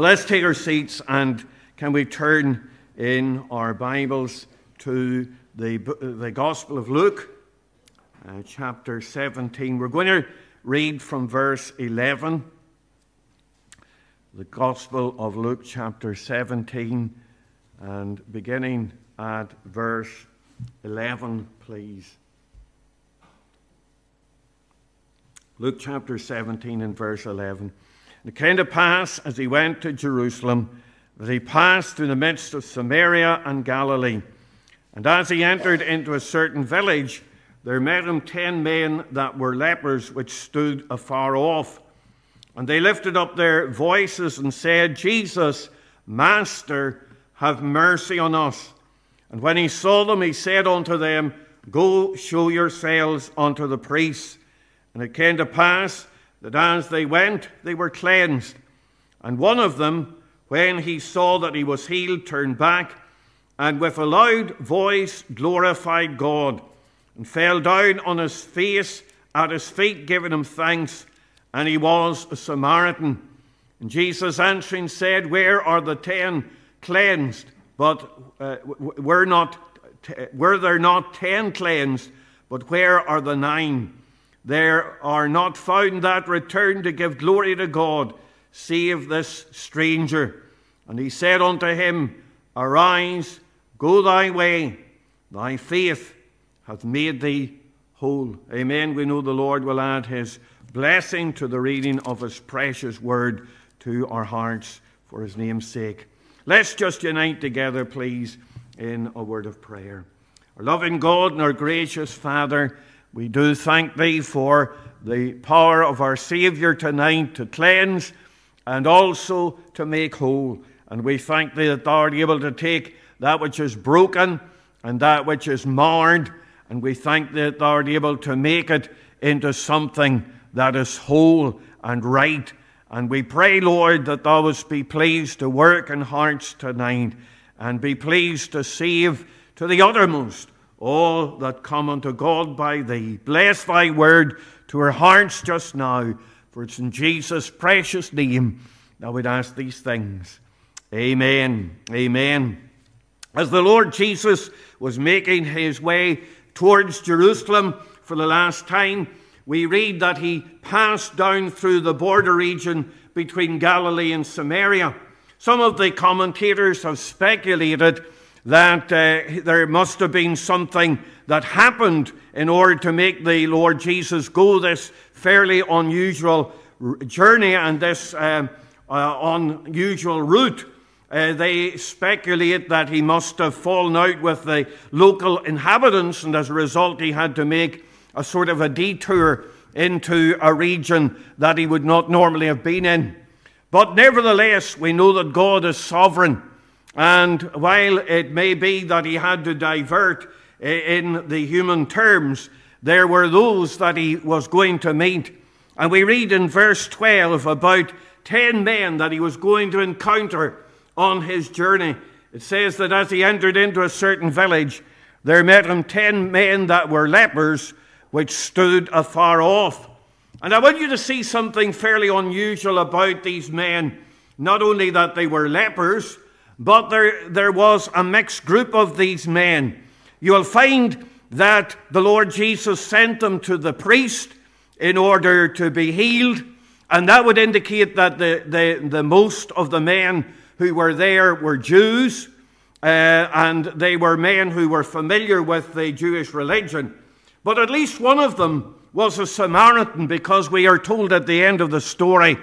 Well, let's take our seats and can we turn in our Bibles to the, the Gospel of Luke, uh, chapter 17. We're going to read from verse 11. The Gospel of Luke, chapter 17, and beginning at verse 11, please. Luke chapter 17 and verse 11. And it came to pass as he went to Jerusalem that he passed through the midst of Samaria and Galilee. And as he entered into a certain village, there met him ten men that were lepers, which stood afar off. And they lifted up their voices and said, Jesus, Master, have mercy on us. And when he saw them, he said unto them, Go show yourselves unto the priests. And it came to pass that as they went, they were cleansed. And one of them, when he saw that he was healed, turned back and with a loud voice glorified God and fell down on his face at his feet, giving him thanks. And he was a Samaritan. And Jesus answering said, Where are the ten cleansed? But uh, were, not, were there not ten cleansed? But where are the nine? There are not found that return to give glory to God, save this stranger. And he said unto him, Arise, go thy way, thy faith hath made thee whole. Amen. We know the Lord will add his blessing to the reading of his precious word to our hearts for his name's sake. Let's just unite together, please, in a word of prayer. Our loving God and our gracious Father, we do thank Thee for the power of our Saviour tonight to cleanse and also to make whole. And we thank Thee that Thou art able to take that which is broken and that which is marred, and we thank Thee that Thou art able to make it into something that is whole and right. And we pray, Lord, that Thou wouldst be pleased to work in hearts tonight and be pleased to save to the uttermost all that come unto God by thee. Bless thy word to our hearts just now, for it's in Jesus' precious name that we'd ask these things. Amen. Amen. As the Lord Jesus was making his way towards Jerusalem for the last time, we read that he passed down through the border region between Galilee and Samaria. Some of the commentators have speculated that uh, there must have been something that happened in order to make the Lord Jesus go this fairly unusual journey and this uh, uh, unusual route. Uh, they speculate that he must have fallen out with the local inhabitants, and as a result, he had to make a sort of a detour into a region that he would not normally have been in. But nevertheless, we know that God is sovereign. And while it may be that he had to divert in the human terms, there were those that he was going to meet. And we read in verse 12 about 10 men that he was going to encounter on his journey. It says that as he entered into a certain village, there met him 10 men that were lepers, which stood afar off. And I want you to see something fairly unusual about these men. Not only that they were lepers, but there, there was a mixed group of these men. You will find that the Lord Jesus sent them to the priest in order to be healed, and that would indicate that the, the, the most of the men who were there were Jews, uh, and they were men who were familiar with the Jewish religion. But at least one of them was a Samaritan, because we are told at the end of the story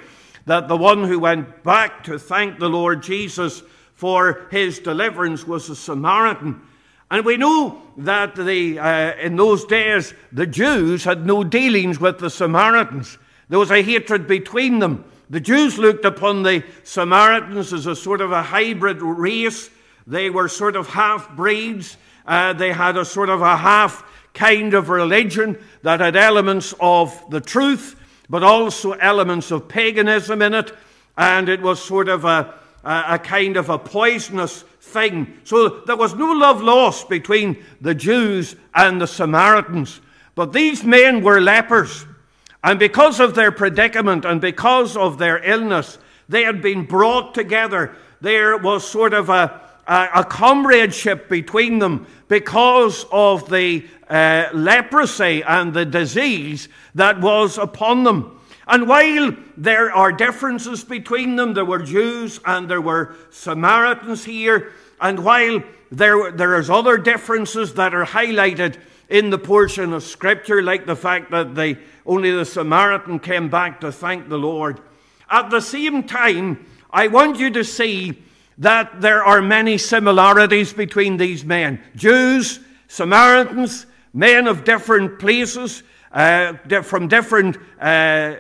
that the one who went back to thank the Lord Jesus for his deliverance was a Samaritan. And we know that the, uh, in those days the Jews had no dealings with the Samaritans. There was a hatred between them. The Jews looked upon the Samaritans as a sort of a hybrid race. They were sort of half breeds. Uh, they had a sort of a half kind of religion that had elements of the truth, but also elements of paganism in it. And it was sort of a, a, kind of a poisonous thing. So there was no love lost between the Jews and the Samaritans. But these men were lepers. And because of their predicament and because of their illness, They had been brought together. There was sort of a, a, a comradeship between them because of the uh, leprosy and the disease that was upon them. And while there are differences between them, there were Jews and there were Samaritans here, and while there, there is other differences that are highlighted in the portion of Scripture, like the fact that they, only the Samaritan came back to thank the Lord. At the same time, I want you to see that there are many similarities between these men Jews, Samaritans, men of different places, uh, from different uh,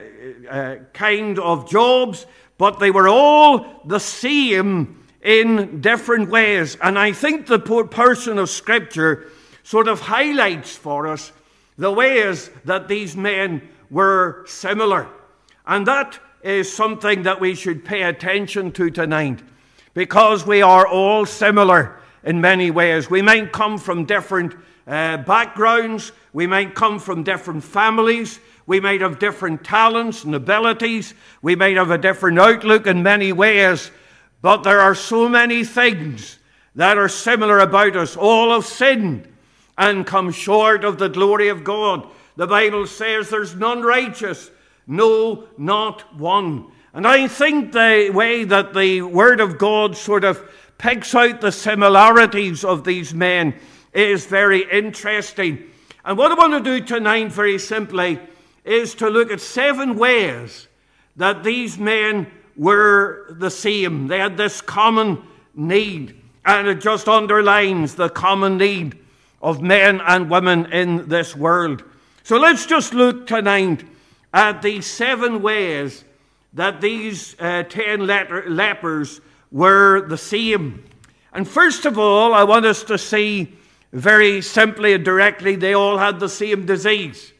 uh, kind of jobs, but they were all the same in different ways. And I think the person of Scripture sort of highlights for us the ways that these men were similar. And that is something that we should pay attention to tonight because we are all similar in many ways. We might come from different uh, backgrounds, we might come from different families, we might have different talents and abilities, we might have a different outlook in many ways, but there are so many things that are similar about us. All have sinned and come short of the glory of God. The Bible says there's none righteous, no, not one. And I think the way that the Word of God sort of picks out the similarities of these men is very interesting. And what I want to do tonight, very simply, is to look at seven ways that these men were the same. They had this common need, and it just underlines the common need of men and women in this world. So let's just look tonight at the seven ways that these uh, ten lepers were the same. And first of all, I want us to see very simply and directly they all had the same disease.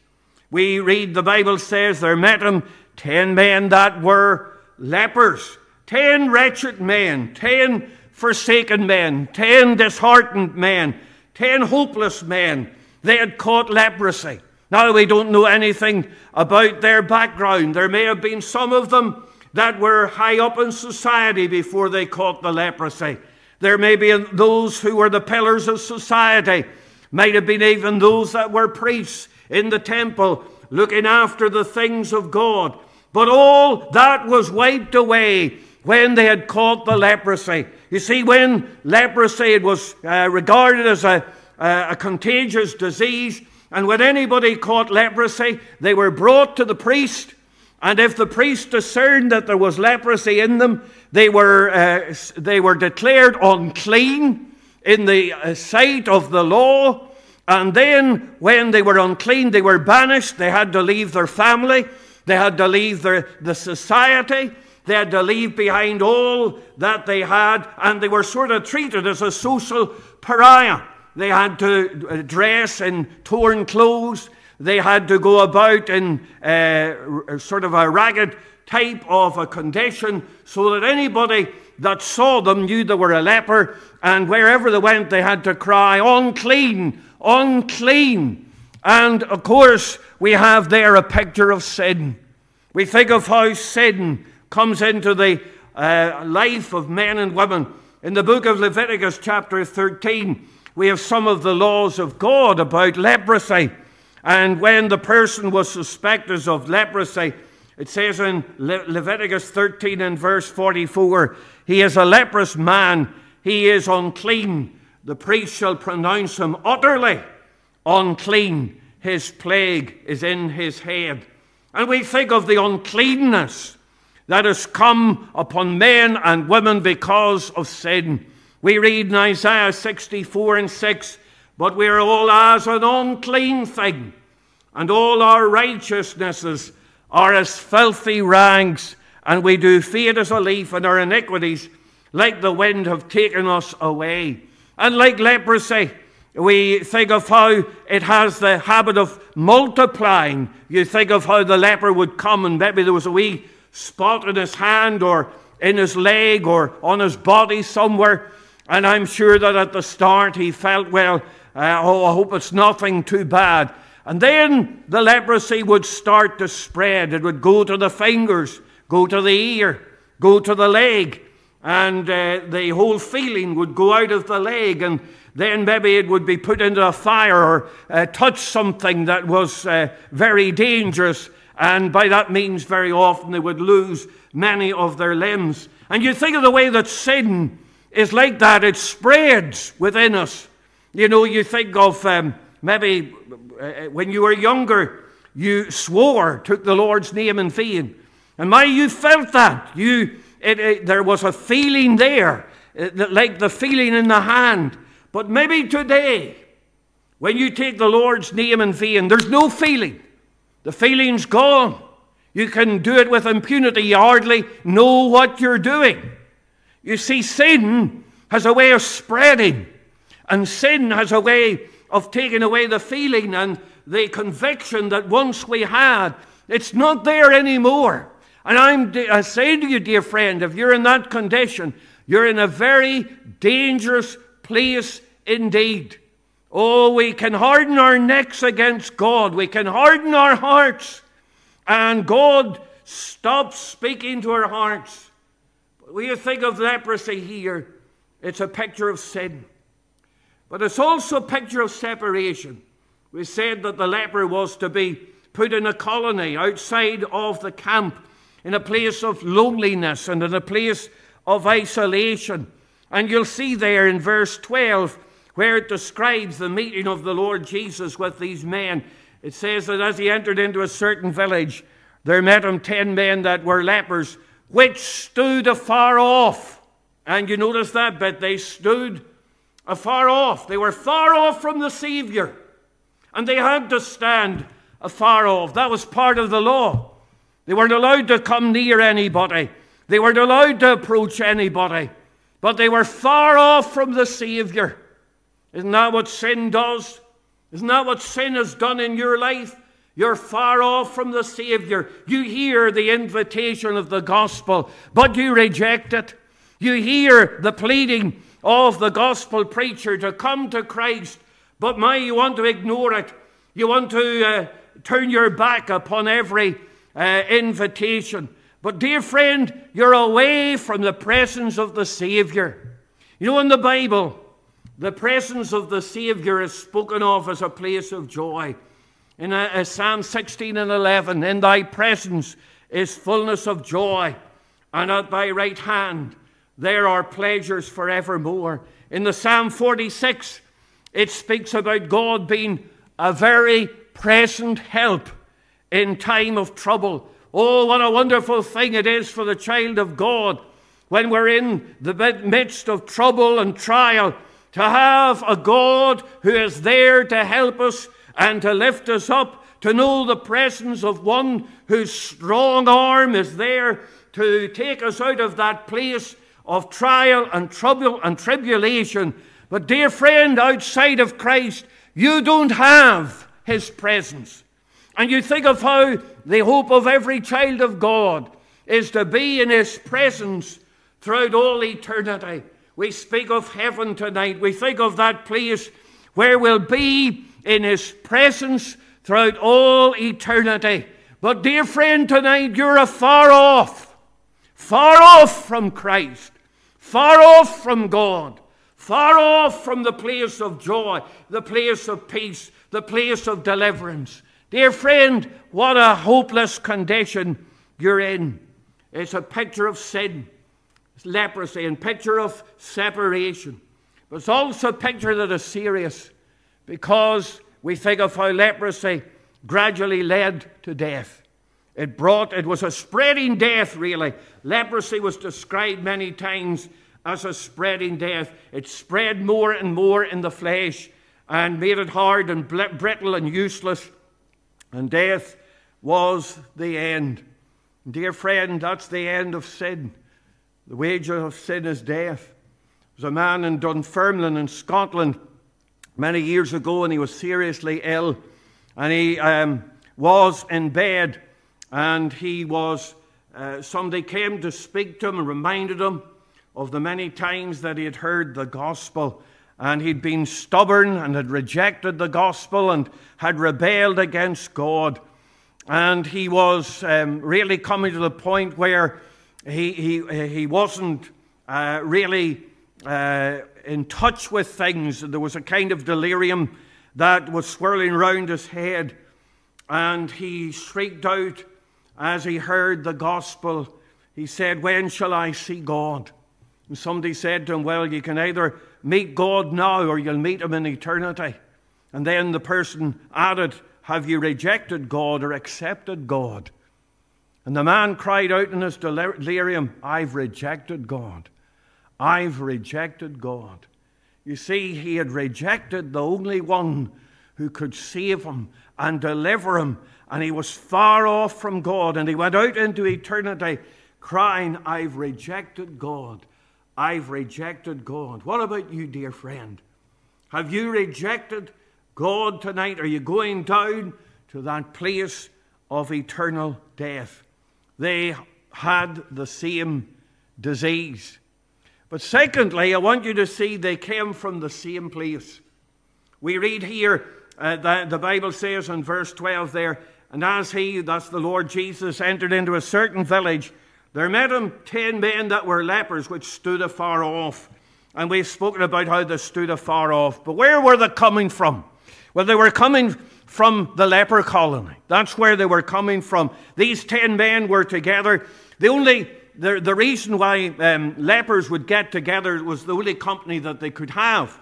We read the Bible says there met him ten men that were lepers, ten wretched men, ten forsaken men, ten disheartened men, ten hopeless men. They had caught leprosy. Now we don't know anything about their background. There may have been some of them that were high up in society before they caught the leprosy. There may be those who were the pillars of society, might have been even those that were priests in the temple looking after the things of God. But all that was wiped away when they had caught the leprosy. You see, when leprosy was uh, regarded as a, a contagious disease, and when anybody caught leprosy, they were brought to the priest. And if the priest discerned that there was leprosy in them, they were, uh, they were declared unclean in the uh, sight of the law. And then, when they were unclean, they were banished. They had to leave their family. They had to leave their, the society. They had to leave behind all that they had. And they were sort of treated as a social pariah. They had to uh, dress in torn clothes. They had to go about in uh, sort of a ragged type of a condition so that anybody that saw them knew they were a leper. And wherever they went, they had to cry, unclean, unclean. And of course, we have there a picture of sin. We think of how sin comes into the uh, life of men and women. In the book of Leviticus, chapter 13, we have some of the laws of God about leprosy. And when the person was suspected of leprosy, it says in Le- Leviticus 13 and verse 44 He is a leprous man, he is unclean. The priest shall pronounce him utterly unclean. His plague is in his head. And we think of the uncleanness that has come upon men and women because of sin. We read in Isaiah 64 and 6, But we are all as an unclean thing, and all our righteousnesses are as filthy rags, and we do fade as a leaf, and our iniquities, like the wind, have taken us away. And like leprosy, we think of how it has the habit of multiplying. You think of how the leper would come, and maybe there was a wee spot in his hand or in his leg or on his body somewhere. And I'm sure that at the start he felt, well, uh, oh, I hope it's nothing too bad. And then the leprosy would start to spread. It would go to the fingers, go to the ear, go to the leg, and uh, the whole feeling would go out of the leg, and then maybe it would be put into a fire or uh, touch something that was uh, very dangerous, and by that means, very often they would lose many of their limbs. And you think of the way that sin is like that, it spreads within us. You know, you think of um, maybe uh, when you were younger, you swore, took the Lord's name in vain. And my, you felt that. You, it, it, there was a feeling there, uh, like the feeling in the hand. But maybe today, when you take the Lord's name in vain, there's no feeling. The feeling's gone. You can do it with impunity. You hardly know what you're doing. You see, sin has a way of spreading, and sin has a way of taking away the feeling and the conviction that once we had. It's not there anymore. And I'm, I say to you, dear friend, if you're in that condition, you're in a very dangerous place indeed. Oh, we can harden our necks against God. We can harden our hearts. And God stops speaking to our hearts. When you think of leprosy here, it's a picture of sin. But it's also a picture of separation. We said that the leper was to be put in a colony outside of the camp, in a place of loneliness and in a place of isolation. And you'll see there in verse 12 where it describes the meeting of the Lord Jesus with these men. It says that as he entered into a certain village, there met him ten men that were lepers, which stood afar off. And you notice that bit, they stood afar off. They were far off from the Savior. And they had to stand afar off. That was part of the law. They weren't allowed to come near anybody, they weren't allowed to approach anybody. But they were far off from the Savior. Isn't that what sin does? Isn't that what sin has done in your life? You're far off from the Savior. You hear the invitation of the gospel, but you reject it. You hear the pleading of the gospel preacher to come to Christ, but my, you want to ignore it. You want to uh, turn your back upon every uh, invitation. But, dear friend, you're away from the presence of the Savior. You know, in the Bible, the presence of the Savior is spoken of as a place of joy. In uh, uh Psalm 16 and 11, in thy presence is fullness of joy, and at thy right hand there are pleasures forevermore. In the Psalm 46, it speaks about God being a very present help in time of trouble. Oh, what a wonderful thing it is for the child of God when we're in the midst of trouble and trial to have a God who is there to help us and to lift us up, to know the presence of one whose strong arm is there to take us out of that place of trial and trouble and tribulation. But, dear friend, outside of Christ, you don't have his presence. And you think of how the hope of every child of God is to be in his presence throughout all eternity. We speak of heaven tonight. We think of that place where we'll be in his presence throughout all eternity. But, dear friend, tonight you're afar off, far off from Christ far off from God, far off from the place of joy, the place of peace, the place of deliverance. Dear friend, what a hopeless condition you're in. It's a picture of sin, it's leprosy, and picture of separation. But it's also a picture that is serious because we think of how leprosy gradually led to death. It brought, it was a spreading death, really. Leprosy was described many times as a spreading death. It spread more and more in the flesh and made it hard and brittle and useless. And death was the end. Dear friend, that's the end of sin. The wage of sin is death. There was a man in Dunfermline in Scotland many years ago, and he was seriously ill. And he um, was in bed and he was, uh, somebody came to speak to him and reminded him of the many times that he had heard the gospel and he'd been stubborn and had rejected the gospel and had rebelled against God. And he was um, really coming to the point where he, he, he wasn't uh, really uh, in touch with things. There was a kind of delirium that was swirling round his head, and he shrieked out as he heard the gospel. He said, When shall I see God? And somebody said to him, Well, you can either meet God now or you'll meet him in eternity. And then the person added, Have you rejected God or accepted God? And the man cried out in his delirium, I've rejected God. I've rejected God. You see, he had rejected the only one who could save him and deliver him, and he was far off from God, and he went out into eternity crying, I've rejected God. I've rejected God. What about you, dear friend? Have you rejected God tonight? Are you going down to that place of eternal death? They had the same disease. But secondly, I want you to see they came from the same place. We read here uh, that the Bible says in verse 12 there, and as he, that's the Lord Jesus, entered into a certain village, there met him ten men that were lepers, which stood afar off. And we've spoken about how they stood afar off. But where were they coming from? Well, they were coming from the leper colony. That's where they were coming from. These ten men were together. The only the, the reason why um, lepers would get together was the only company that they could have.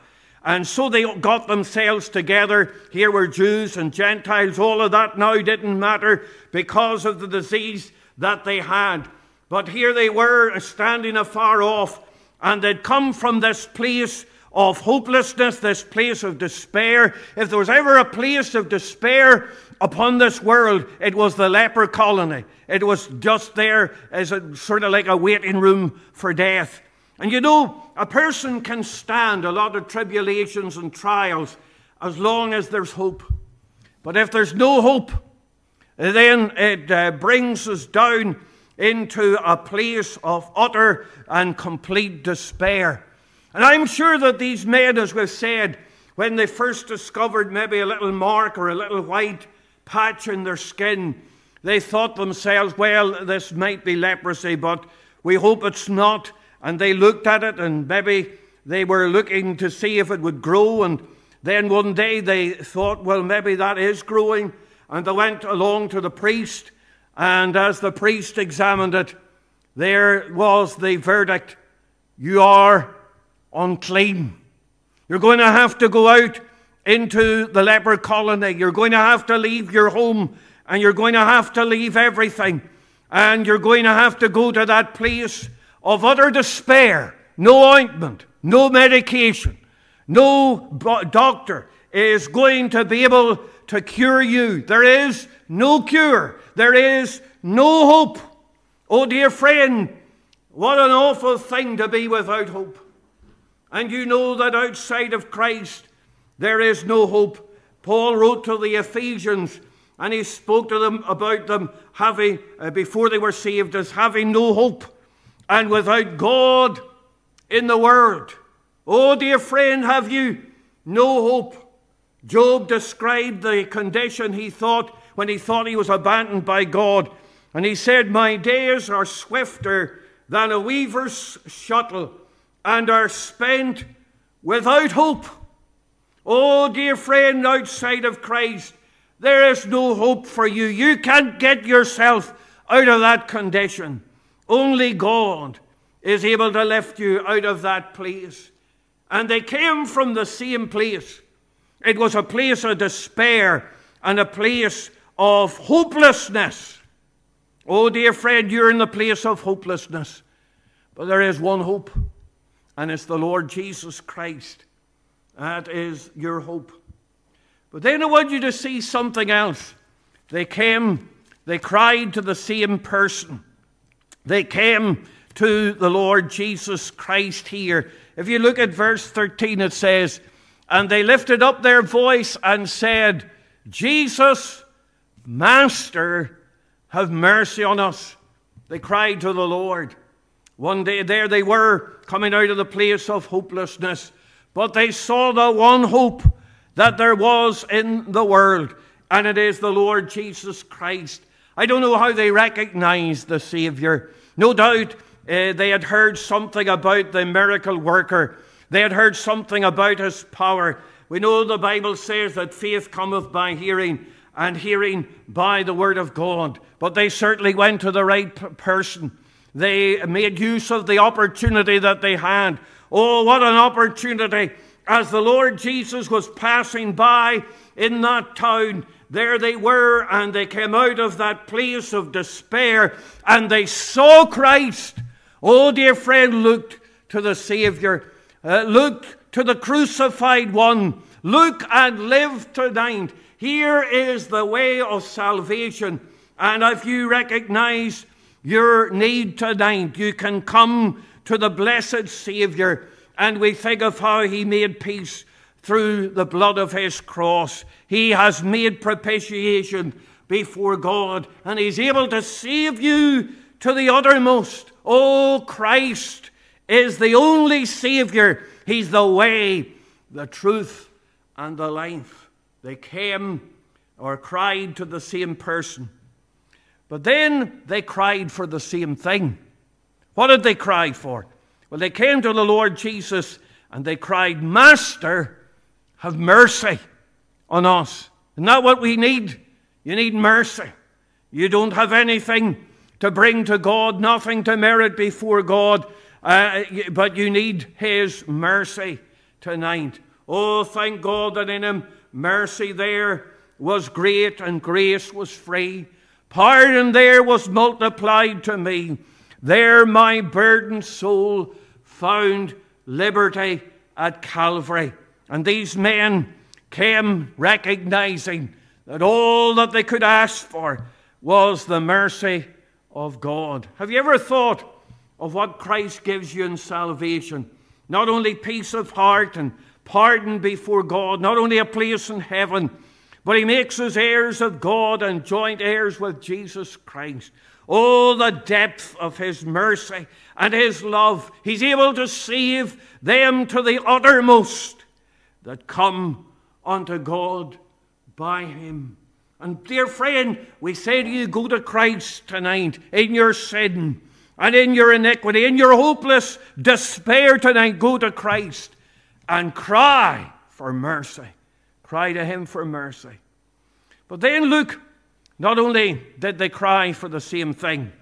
And so they got themselves together. Here were Jews and Gentiles. All of that now didn't matter because of the disease that they had. But here they were uh, standing afar off, and they'd come from this place of hopelessness, this place of despair. If there was ever a place of despair upon this world, it was the leper colony. It was just there as a sort of like a waiting room for death. And you know, a person can stand a lot of tribulations and trials as long as there's hope. But if there's no hope, then it uh, brings us down into a place of utter and complete despair. And I'm sure that these men, as we've said, when they first discovered maybe a little mark or a little white patch in their skin, they thought themselves, well, this might be leprosy, but we hope it's not. And they looked at it and maybe they were looking to see if it would grow. And then one day they thought, well, maybe that is growing. And they went along to the priest and as the priest examined it, there was the verdict You are unclean. You're going to have to go out into the leper colony. You're going to have to leave your home and you're going to have to leave everything. And you're going to have to go to that place of utter despair. No ointment, no medication, no doctor is going to be able to cure you. There is no cure. There is no hope. Oh, dear friend, what an awful thing to be without hope. And you know that outside of Christ, there is no hope. Paul wrote to the Ephesians and he spoke to them about them having, uh, before they were saved, as having no hope and without God in the world. Oh, dear friend, have you no hope? Job described the condition he thought when he thought he was abandoned by God. And he said, My days are swifter than a weaver's shuttle and are spent without hope. Oh, dear friend, outside of Christ, there is no hope for you. You can't get yourself out of that condition. Only God is able to lift you out of that place. And they came from the same place. It was a place of despair and a place of hopelessness. Oh, dear friend, you're in the place of hopelessness. But there is one hope, and it's the Lord Jesus Christ. That is your hope. But then I want you to see something else. They came, they cried to the same person. They came to the Lord Jesus Christ here. If you look at verse 13, it says, And they lifted up their voice and said, Jesus, Master, have mercy on us. They cried to the Lord. One day there they were coming out of the place of hopelessness, but they saw the one hope that there was in the world, and it is the Lord Jesus Christ. I don't know how they recognized the Savior. No doubt uh, they had heard something about the miracle worker, they had heard something about his power. We know the Bible says that faith cometh by hearing, and hearing by the word of God. But they certainly went to the right p- person. They made use of the opportunity that they had. Oh, what an opportunity! As the Lord Jesus was passing by in that town, there they were, and they came out of that place of despair, and they saw Christ. Oh, dear friend, look to the Savior. Uh, look to the crucified one. Look and live tonight. Here is the way of salvation. And if you recognize your need tonight, you can come to the blessed Savior. And we think of how he made peace through the blood of his cross. He has made propitiation before God, and he's able to save you to the uttermost. Oh, Christ is the only Savior. He's the way, the truth, and the life. They came or cried to the same person. But then they cried for the same thing. What did they cry for? Well, they came to the Lord Jesus and they cried, Master, have mercy on us. Isn't that what we need? You need mercy. You don't have anything to bring to God, nothing to merit before God, uh, but you need His mercy tonight. Oh, thank God that in Him mercy there was great and grace was free. Pardon there was multiplied to me. There my burdened soul found liberty at Calvary. And these men came recognizing that all that they could ask for was the mercy of God. Have you ever thought of what Christ gives you in salvation? Not only peace of heart and pardon before God, not only a place in heaven, but He makes us heirs of God and joint heirs with Jesus Christ. Oh, the depth of His mercy and His love. He's able to save them to the uttermost that come unto God by Him. And, dear friend, we say to you, go to Christ tonight in your sin and in your iniquity, in your hopeless despair tonight. Go to Christ and cry for mercy. Cry to Him for mercy. But then look, not only did they cry for the same thing,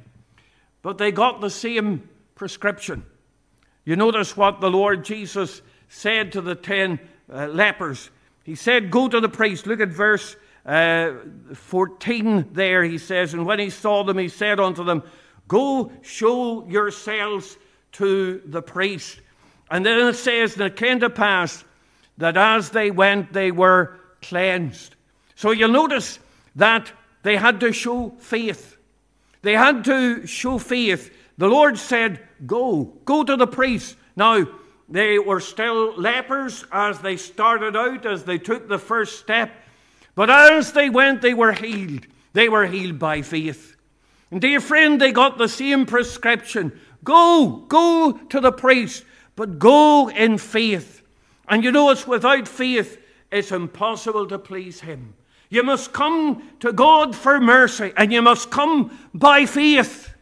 but they got the same prescription. You notice what the Lord Jesus said to the ten uh, lepers. He said, Go to the priest. Look at verse uh, 14 there. He says, And when he saw them, he said unto them, Go show yourselves to the priest. And then it says, And it came to pass that as they went, they were cleansed. So you'll notice that they had to show faith. They had to show faith. The Lord said, Go, go to the priest. Now, they were still lepers as they started out, as they took the first step. But as they went, they were healed. They were healed by faith. And dear friend, they got the same prescription go, go to the priest, but go in faith. And you know, it's without faith, it's impossible to please Him. You must come to God for mercy, and you must come by faith.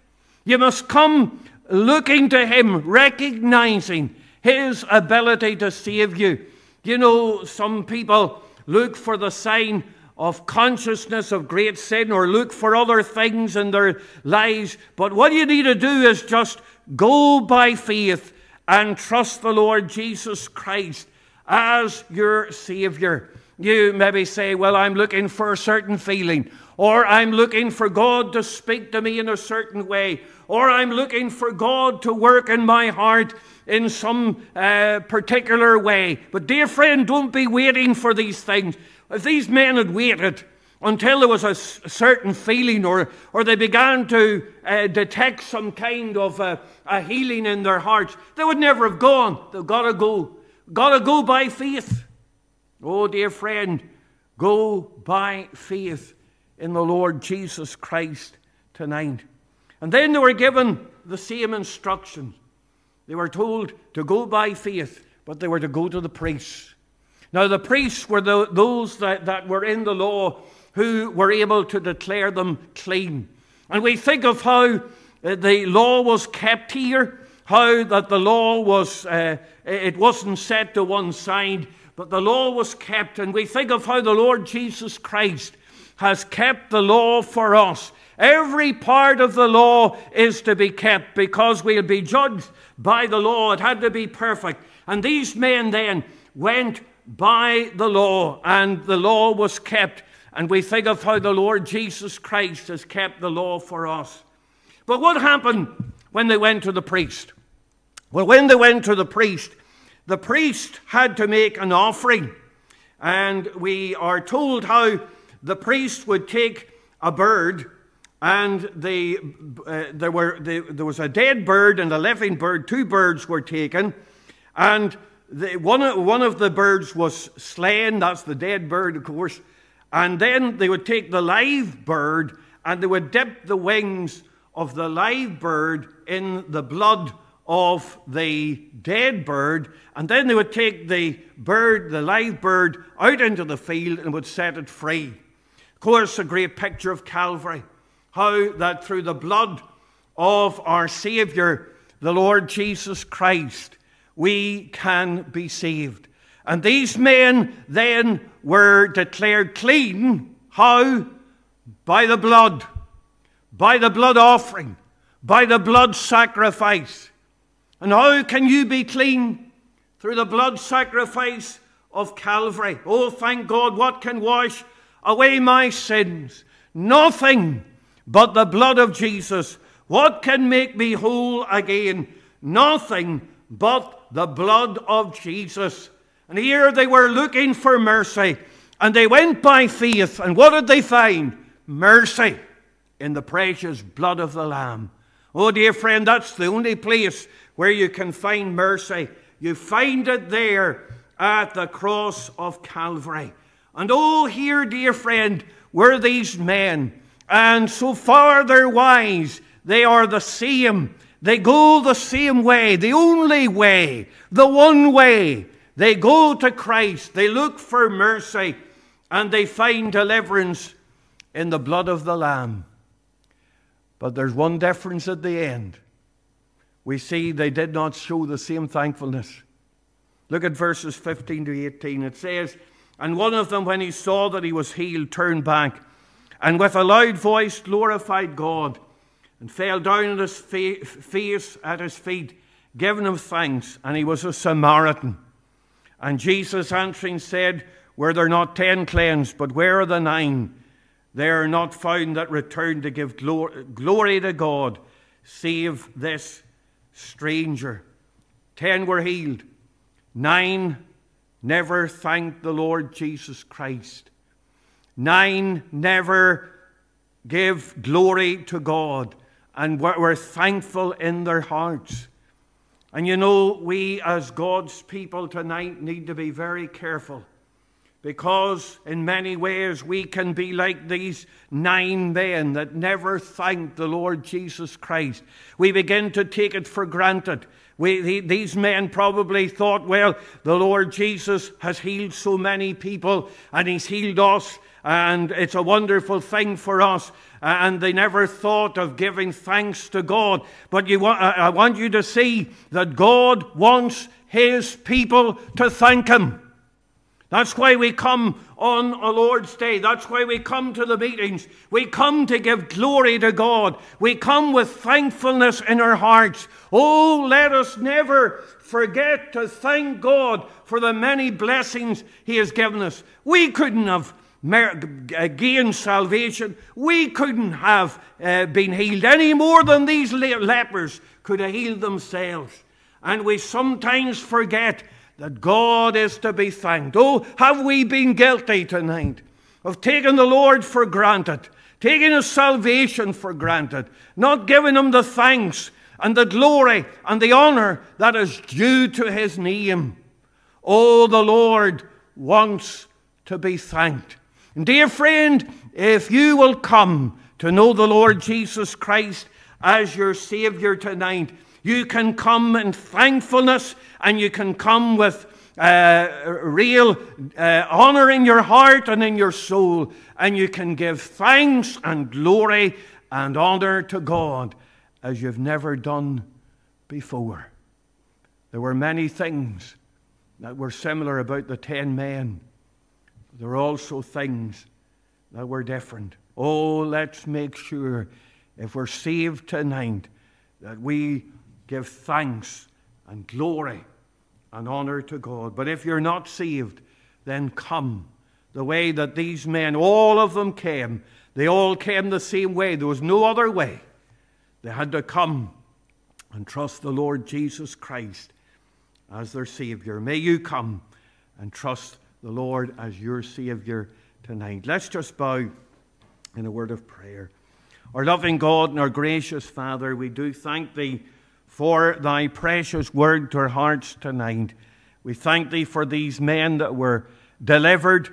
You must come looking to Him, recognizing His ability to save you. You know, some people look for the sign of consciousness of great sin or look for other things in their lives. But what you need to do is just go by faith and trust the Lord Jesus Christ as your Savior. You maybe say, Well, I'm looking for a certain feeling, or I'm looking for God to speak to me in a certain way, or I'm looking for God to work in my heart in some uh, particular way. But, dear friend, don't be waiting for these things. If these men had waited until there was a, certain feeling or, or they began to uh, detect some kind of a, a healing in their hearts, they would never have gone. They've got to go. Got to go by faith. Oh, dear friend, go by faith in the Lord Jesus Christ tonight. And then they were given the same instructions. They were told to go by faith, but they were to go to the priests. Now, the priests were the, those that, that were in the law who were able to declare them clean. And we think of how uh, the law was kept here, how that the law was, uh, it wasn't set to one side, but the law was kept. And we think of how the Lord Jesus Christ has kept the law for us. Every part of the law is to be kept because we'll be judged by the law. It had to be perfect. And these men then went by the law, and the law was kept. And we think of how the Lord Jesus Christ has kept the law for us. But what happened when they went to the priest? Well, when they went to the priest, the priest had to make an offering. And we are told how the priest would take a bird, and the, uh, there, were, the, there was a dead bird and a living bird. Two birds were taken, and the, one, one of the birds was slain. That's the dead bird, of course. And then they would take the live bird and they would dip the wings of the live bird in the blood of the dead bird, and then they would take the bird, the live bird, out into the field and would set it free. Of course, a great picture of Calvary. How that through the blood of our Savior, the Lord Jesus Christ, we can be saved. And these men then were declared clean. How? By the blood, by the blood offering, by the blood sacrifice. And how can you be clean? Through the blood sacrifice of Calvary. Oh, thank God, what can wash away my sins? Nothing but the blood of Jesus. What can make me whole again? Nothing but the blood of Jesus. And here they were looking for mercy. And they went by faith. And what did they find? Mercy in the precious blood of the Lamb. Oh, dear friend, that's the only place where you can find mercy. You find it there at the cross of Calvary. And oh, here, dear friend, were these men. And so far they're wise, they are the same. They go the same way, the only way, the one way. They go to Christ, they look for mercy, and they find deliverance in the blood of the Lamb. But there's one difference at the end we see they did not show the same thankfulness. Look at verses 15 to 18. It says, And one of them, when he saw that he was healed, turned back, and with a loud voice glorified God, and fell down on his face at his feet, giving him thanks. And he was a Samaritan. And Jesus answering said, Were there not ten cleansed, but where are the nine? They are not found that return to give glory to God, save this stranger. Ten were healed. Nine never thanked the Lord Jesus Christ. Nine never gave glory to God and were thankful in their hearts. And you know, we as God's people tonight need to be very careful because in many ways we can be like these nine men that never thanked the Lord Jesus Christ. We begin to take it for granted. We, these men probably thought, well, the Lord Jesus has healed so many people and he's healed us, and it's a wonderful thing for us. Uh, and they never thought of giving thanks to God. But you, uh, I want you to see that God wants his people to thank him. That's why we come on a Lord's Day. That's why we come to the meetings. We come to give glory to God. We come with thankfulness in our hearts. Oh, let us never forget to thank God for the many blessings He has given us. We couldn't have gained salvation. We couldn't have uh, been healed any more than these lepers could have healed themselves. And we sometimes forget that God is to be thanked. Oh, have we been guilty tonight of taking the Lord for granted, taking His salvation for granted, not giving Him the thanks and the glory and the honor that is due to His name? Oh, the Lord wants to be thanked. And dear friend, if you will come to know the Lord Jesus Christ as your Savior tonight, you can come in thankfulness and you can come with uh, real uh, honor in your heart and in your soul, and you can give thanks and glory and honor to God as you've never done before. There were many things that were similar about the ten men. There are also things that were different. Oh, let's make sure if we're saved tonight that we give thanks and glory and honor to God. But if you're not saved, then come the way that these men, all of them came. They all came the same way. There was no other way. They had to come and trust the Lord Jesus Christ as their Savior. May you come and trust the Lord as your Savior tonight. Let's just bow in a word of prayer. Our loving God and our gracious Father, we do thank Thee for Thy precious word to our hearts tonight. We thank Thee for these men that were delivered,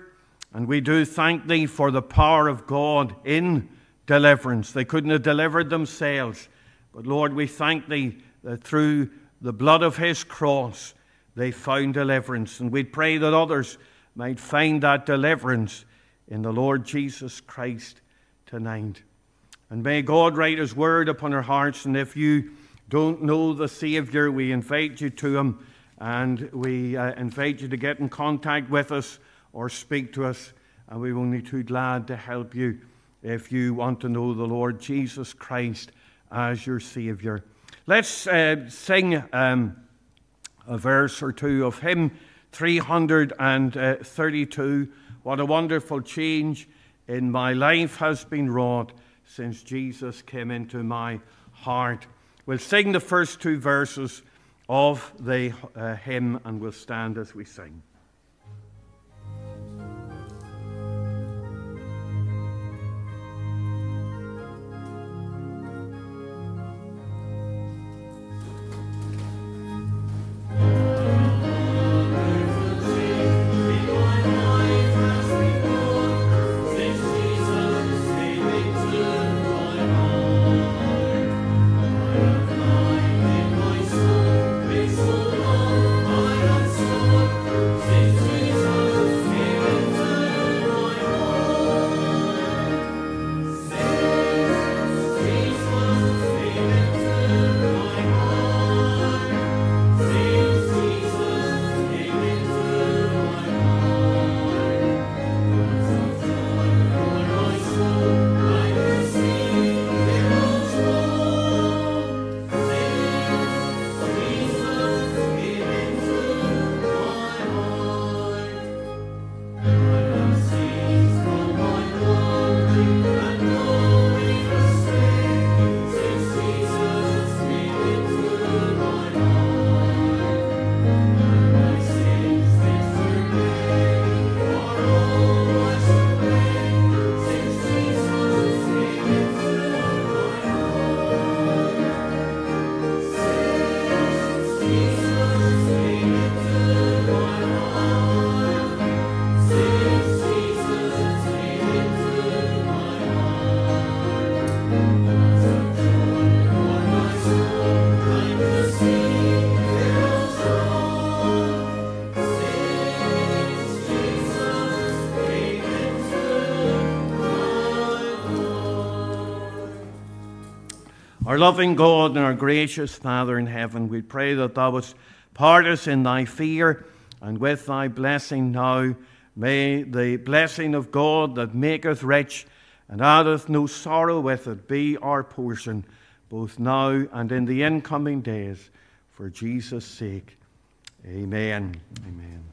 and we do thank Thee for the power of God in deliverance. They couldn't have delivered themselves, but Lord, we thank Thee that through the blood of His cross they found deliverance, and we pray that others might find that deliverance in the Lord Jesus Christ tonight. And may God write His word upon our hearts. And if you don't know the Savior, we invite you to Him and we uh, invite you to get in contact with us or speak to us. And we're only too glad to help you if you want to know the Lord Jesus Christ as your Savior. Let's uh, sing um, a verse or two of hymn 332. What a wonderful change in my life has been wrought since Jesus came into my heart. We'll sing the first two verses of the uh, hymn and we'll stand as we sing. Our loving God and our gracious Father in heaven, we pray that thou wouldst part us in thy fear and with thy blessing now. May the blessing of God that maketh rich and addeth no sorrow with it be our portion, both now and in the incoming days, for Jesus' sake. Amen. Amen.